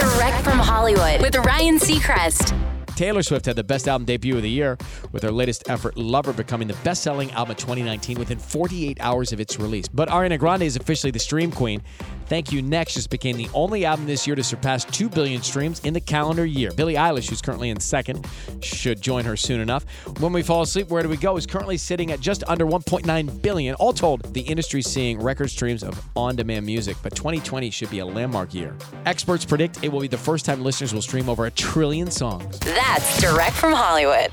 Direct from Hollywood with Ryan Seacrest. Taylor Swift had the best album debut of the year, with her latest effort, Lover, becoming the best selling album of 2019 within 48 hours of its release. But Ariana Grande is officially the stream queen. Thank You Next just became the only album this year to surpass 2 billion streams in the calendar year. Billie Eilish, who's currently in second, should join her soon enough. When We Fall Asleep, Where Do We Go is currently sitting at just under 1.9 billion. All told, the industry's seeing record streams of on demand music, but 2020 should be a landmark year. Experts predict it will be the first time listeners will stream over a trillion songs. That's direct from Hollywood.